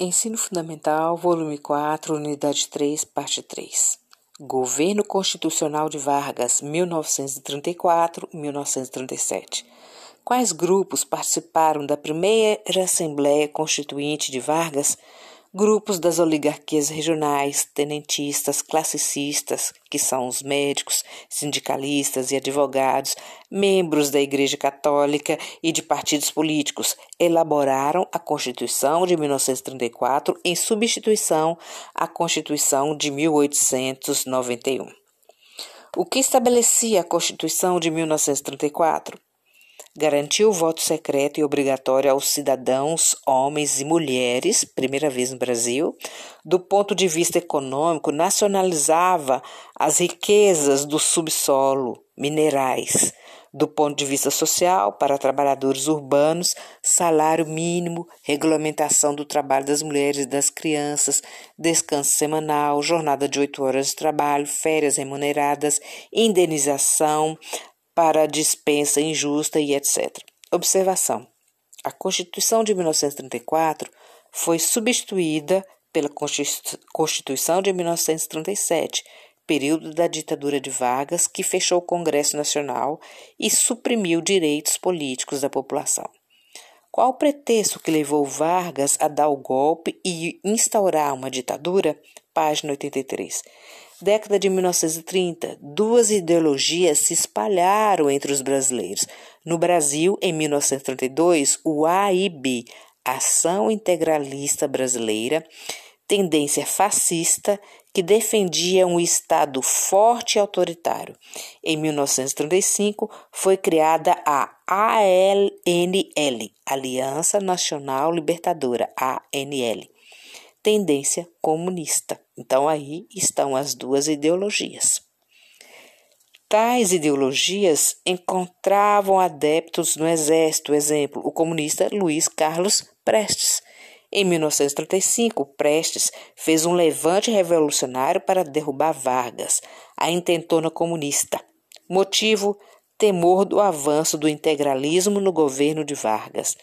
Ensino Fundamental, volume 4, unidade 3, parte 3. Governo Constitucional de Vargas, 1934-1937. Quais grupos participaram da primeira Assembleia Constituinte de Vargas? Grupos das oligarquias regionais, tenentistas, classicistas, que são os médicos, sindicalistas e advogados, membros da Igreja Católica e de partidos políticos, elaboraram a Constituição de 1934 em substituição à Constituição de 1891. O que estabelecia a Constituição de 1934? Garantiu o voto secreto e obrigatório aos cidadãos, homens e mulheres, primeira vez no Brasil. Do ponto de vista econômico, nacionalizava as riquezas do subsolo, minerais. Do ponto de vista social, para trabalhadores urbanos, salário mínimo, regulamentação do trabalho das mulheres e das crianças, descanso semanal, jornada de oito horas de trabalho, férias remuneradas, indenização, para dispensa injusta e etc. Observação: a Constituição de 1934 foi substituída pela Constituição de 1937, período da ditadura de Vargas, que fechou o Congresso Nacional e suprimiu direitos políticos da população. Qual o pretexto que levou Vargas a dar o golpe e instaurar uma ditadura? Página 83. Década de 1930, duas ideologias se espalharam entre os brasileiros. No Brasil, em 1932, o AIB, Ação Integralista Brasileira, tendência fascista que defendia um Estado forte e autoritário. Em 1935, foi criada a ALNL, Aliança Nacional Libertadora, ANL tendência comunista. Então aí estão as duas ideologias. Tais ideologias encontravam adeptos no exército, exemplo, o comunista Luiz Carlos Prestes. Em 1935, Prestes fez um levante revolucionário para derrubar Vargas, a intentona comunista. Motivo: temor do avanço do integralismo no governo de Vargas.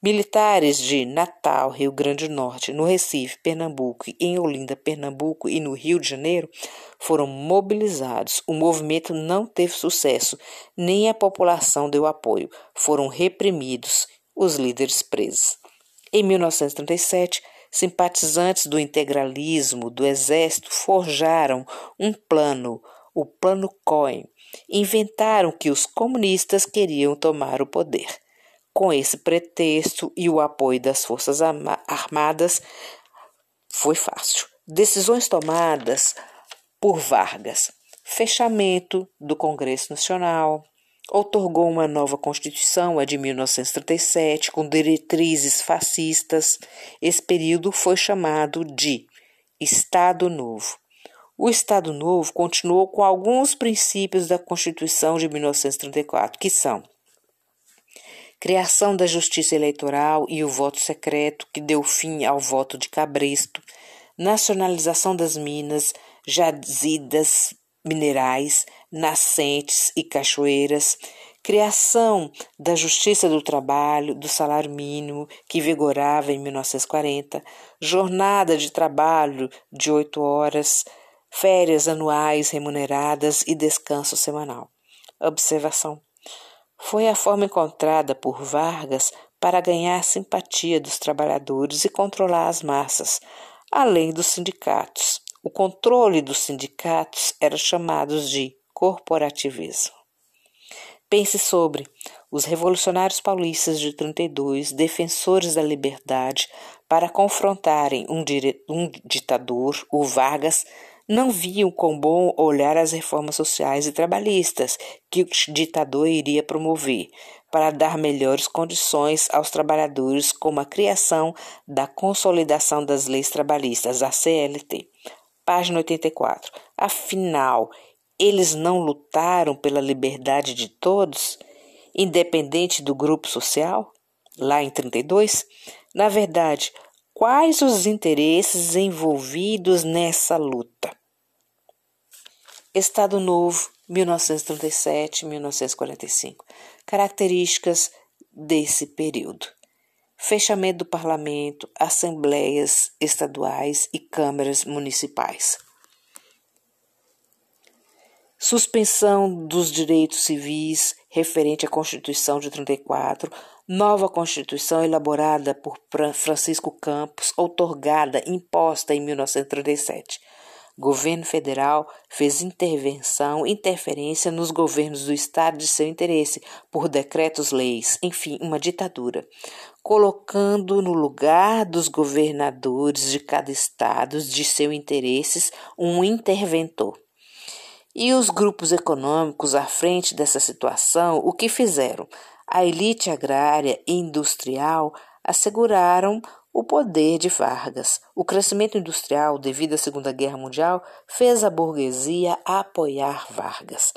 Militares de Natal, Rio Grande do Norte, no Recife, Pernambuco, em Olinda, Pernambuco e no Rio de Janeiro foram mobilizados. O movimento não teve sucesso, nem a população deu apoio. Foram reprimidos, os líderes presos. Em 1937, simpatizantes do integralismo do exército forjaram um plano, o Plano Cohen. Inventaram que os comunistas queriam tomar o poder. Com esse pretexto e o apoio das Forças Armadas, foi fácil. Decisões tomadas por Vargas. Fechamento do Congresso Nacional. Outorgou uma nova Constituição, a de 1937, com diretrizes fascistas. Esse período foi chamado de Estado Novo. O Estado Novo continuou com alguns princípios da Constituição de 1934, que são criação da justiça eleitoral e o voto secreto, que deu fim ao voto de cabresto, nacionalização das minas, jazidas minerais, nascentes e cachoeiras, criação da Justiça do Trabalho, do salário mínimo, que vigorava em 1940, jornada de trabalho de oito horas, férias anuais remuneradas e descanso semanal. Observação: foi a forma encontrada por Vargas para ganhar a simpatia dos trabalhadores e controlar as massas, além dos sindicatos. O controle dos sindicatos era chamado de corporativismo. Pense sobre os revolucionários paulistas de 32, defensores da liberdade, para confrontarem um, um ditador, o Vargas, não viam com bom olhar as reformas sociais e trabalhistas que o ditador iria promover para dar melhores condições aos trabalhadores, como a criação da Consolidação das Leis Trabalhistas, a CLT. Página 84. Afinal, eles não lutaram pela liberdade de todos, independente do grupo social? Lá em 32? Na verdade, quais os interesses envolvidos nessa luta? Estado Novo, 1937-1945. Características desse período. fechamento do parlamento, assembleias estaduais e câmaras municipais. Suspensão dos direitos civis referente à Constituição de 34, nova Constituição elaborada por Francisco Campos, outorgada, imposta em 1937 governo federal fez intervenção, interferência nos governos do Estado de seu interesse, por decretos-leis, enfim, uma ditadura, colocando no lugar dos governadores de cada Estado de seu interesses um interventor. E os grupos econômicos à frente dessa situação, o que fizeram? A elite agrária e industrial asseguraram o poder de Vargas. O crescimento industrial devido à Segunda Guerra Mundial fez a burguesia apoiar Vargas.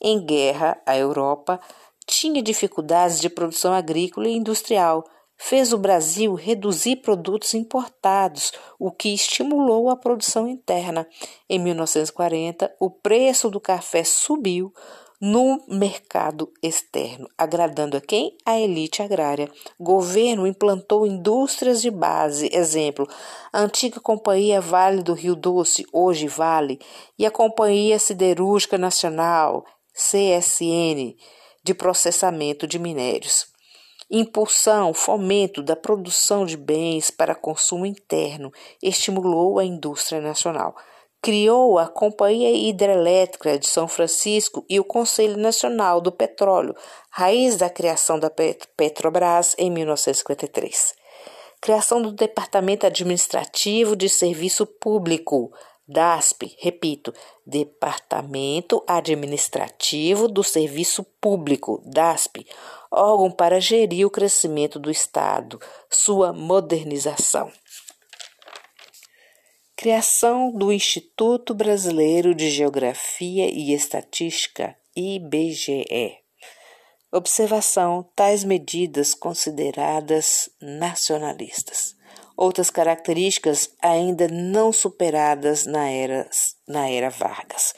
Em guerra, a Europa tinha dificuldades de produção agrícola e industrial, fez o Brasil reduzir produtos importados, o que estimulou a produção interna. Em 1940, o preço do café subiu no mercado externo, agradando a quem? A elite agrária. Governo implantou indústrias de base, exemplo, a antiga Companhia Vale do Rio Doce, hoje Vale, e a Companhia Siderúrgica Nacional, CSN, de processamento de minérios. Impulsão, fomento da produção de bens para consumo interno estimulou a indústria nacional criou a Companhia Hidrelétrica de São Francisco e o Conselho Nacional do Petróleo, raiz da criação da Petrobras em 1953. Criação do Departamento Administrativo de Serviço Público, DASP, repito, Departamento Administrativo do Serviço Público, DASP, órgão para gerir o crescimento do Estado, sua modernização. Criação do Instituto Brasileiro de Geografia e Estatística, IBGE. Observação: tais medidas consideradas nacionalistas. Outras características ainda não superadas na era, na era Vargas.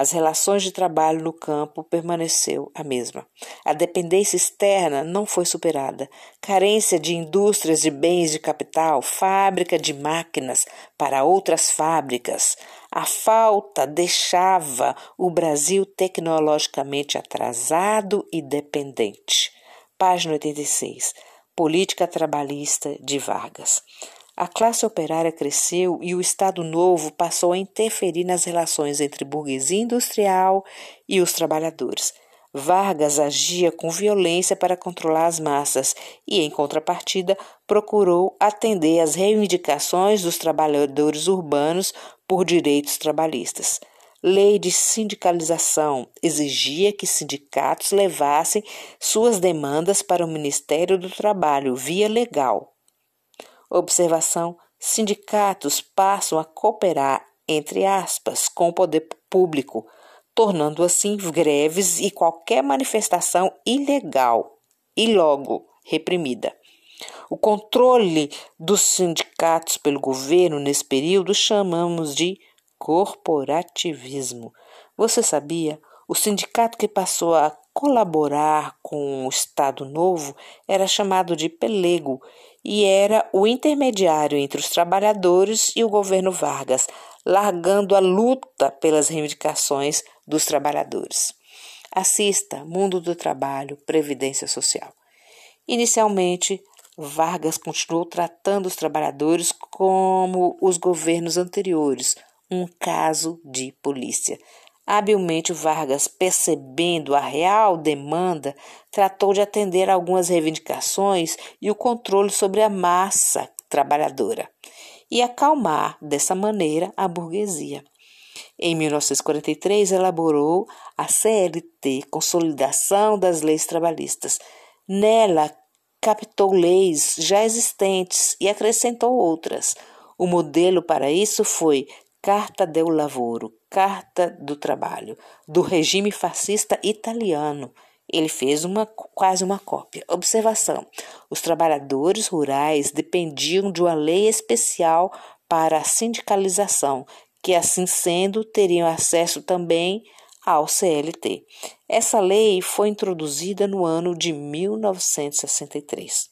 As relações de trabalho no campo permaneceu a mesma. A dependência externa não foi superada. Carência de indústrias de bens de capital, fábrica de máquinas para outras fábricas. A falta deixava o Brasil tecnologicamente atrasado e dependente. Página 86. Política trabalhista de Vargas. A classe operária cresceu e o Estado Novo passou a interferir nas relações entre burguesia industrial e os trabalhadores. Vargas agia com violência para controlar as massas e, em contrapartida, procurou atender às reivindicações dos trabalhadores urbanos por direitos trabalhistas. Lei de sindicalização exigia que sindicatos levassem suas demandas para o Ministério do Trabalho via legal. Observação: sindicatos passam a cooperar, entre aspas, com o poder público, tornando assim greves e qualquer manifestação ilegal e logo reprimida. O controle dos sindicatos pelo governo nesse período chamamos de corporativismo. Você sabia? O sindicato que passou a colaborar com o Estado Novo era chamado de pelego e era o intermediário entre os trabalhadores e o governo Vargas, largando a luta pelas reivindicações dos trabalhadores. Assista Mundo do Trabalho, Previdência Social. Inicialmente, Vargas continuou tratando os trabalhadores como os governos anteriores, um caso de polícia. Habilmente, Vargas, percebendo a real demanda, tratou de atender algumas reivindicações e o controle sobre a massa trabalhadora e acalmar, dessa maneira, a burguesia. Em 1943, elaborou a CLT, Consolidação das Leis Trabalhistas. Nela, captou leis já existentes e acrescentou outras. O modelo para isso foi Carta del Lavoro, Carta do Trabalho, do regime fascista italiano. Ele fez uma quase uma cópia. Observação: os trabalhadores rurais dependiam de uma lei especial para a sindicalização, que assim sendo teriam acesso também ao CLT. Essa lei foi introduzida no ano de 1963.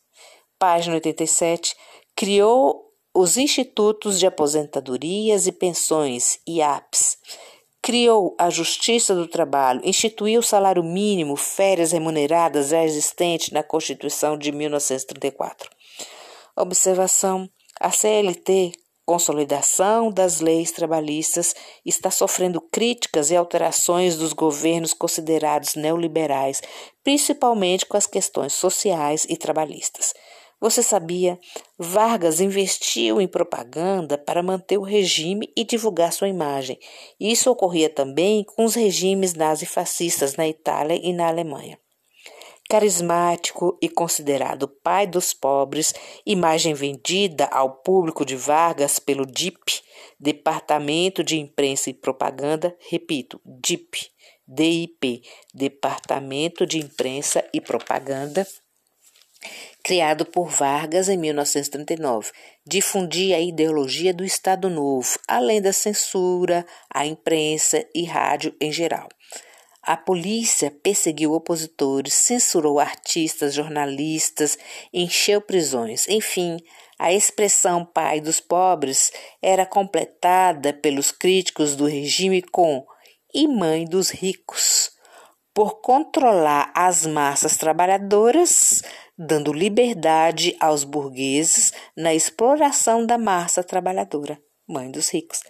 Página 87. Criou os Institutos de Aposentadorias e Pensões, IAPs. Criou a Justiça do Trabalho, instituiu o salário mínimo, férias remuneradas já existente na Constituição de 1934. Observação: a CLT consolidação das leis trabalhistas está sofrendo críticas e alterações dos governos considerados neoliberais, principalmente com as questões sociais e trabalhistas. Você sabia? Vargas investiu em propaganda para manter o regime e divulgar sua imagem. Isso ocorria também com os regimes nazifascistas na Itália e na Alemanha carismático e considerado pai dos pobres, imagem vendida ao público de Vargas pelo DIP, Departamento de Imprensa e Propaganda, repito, DIP, DIP, Departamento de Imprensa e Propaganda, criado por Vargas em 1939, difundia a ideologia do Estado Novo, além da censura à imprensa e rádio em geral. A polícia perseguiu opositores, censurou artistas, jornalistas, encheu prisões. Enfim, a expressão pai dos pobres era completada pelos críticos do regime com e mãe dos ricos, por controlar as massas trabalhadoras, dando liberdade aos burgueses na exploração da massa trabalhadora, mãe dos ricos.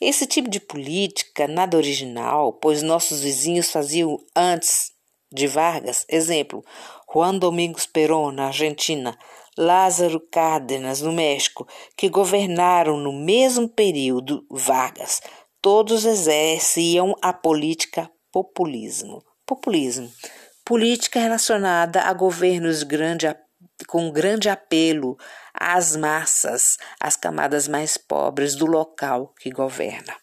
Esse tipo de política nada original, pois nossos vizinhos faziam antes de Vargas, exemplo, Juan Domingos Perón na Argentina, Lázaro Cárdenas no México, que governaram no mesmo período Vargas. Todos exerciam a política populismo. Populismo. Política relacionada a governos grande, com grande apelo às massas, às camadas mais pobres do local que governa.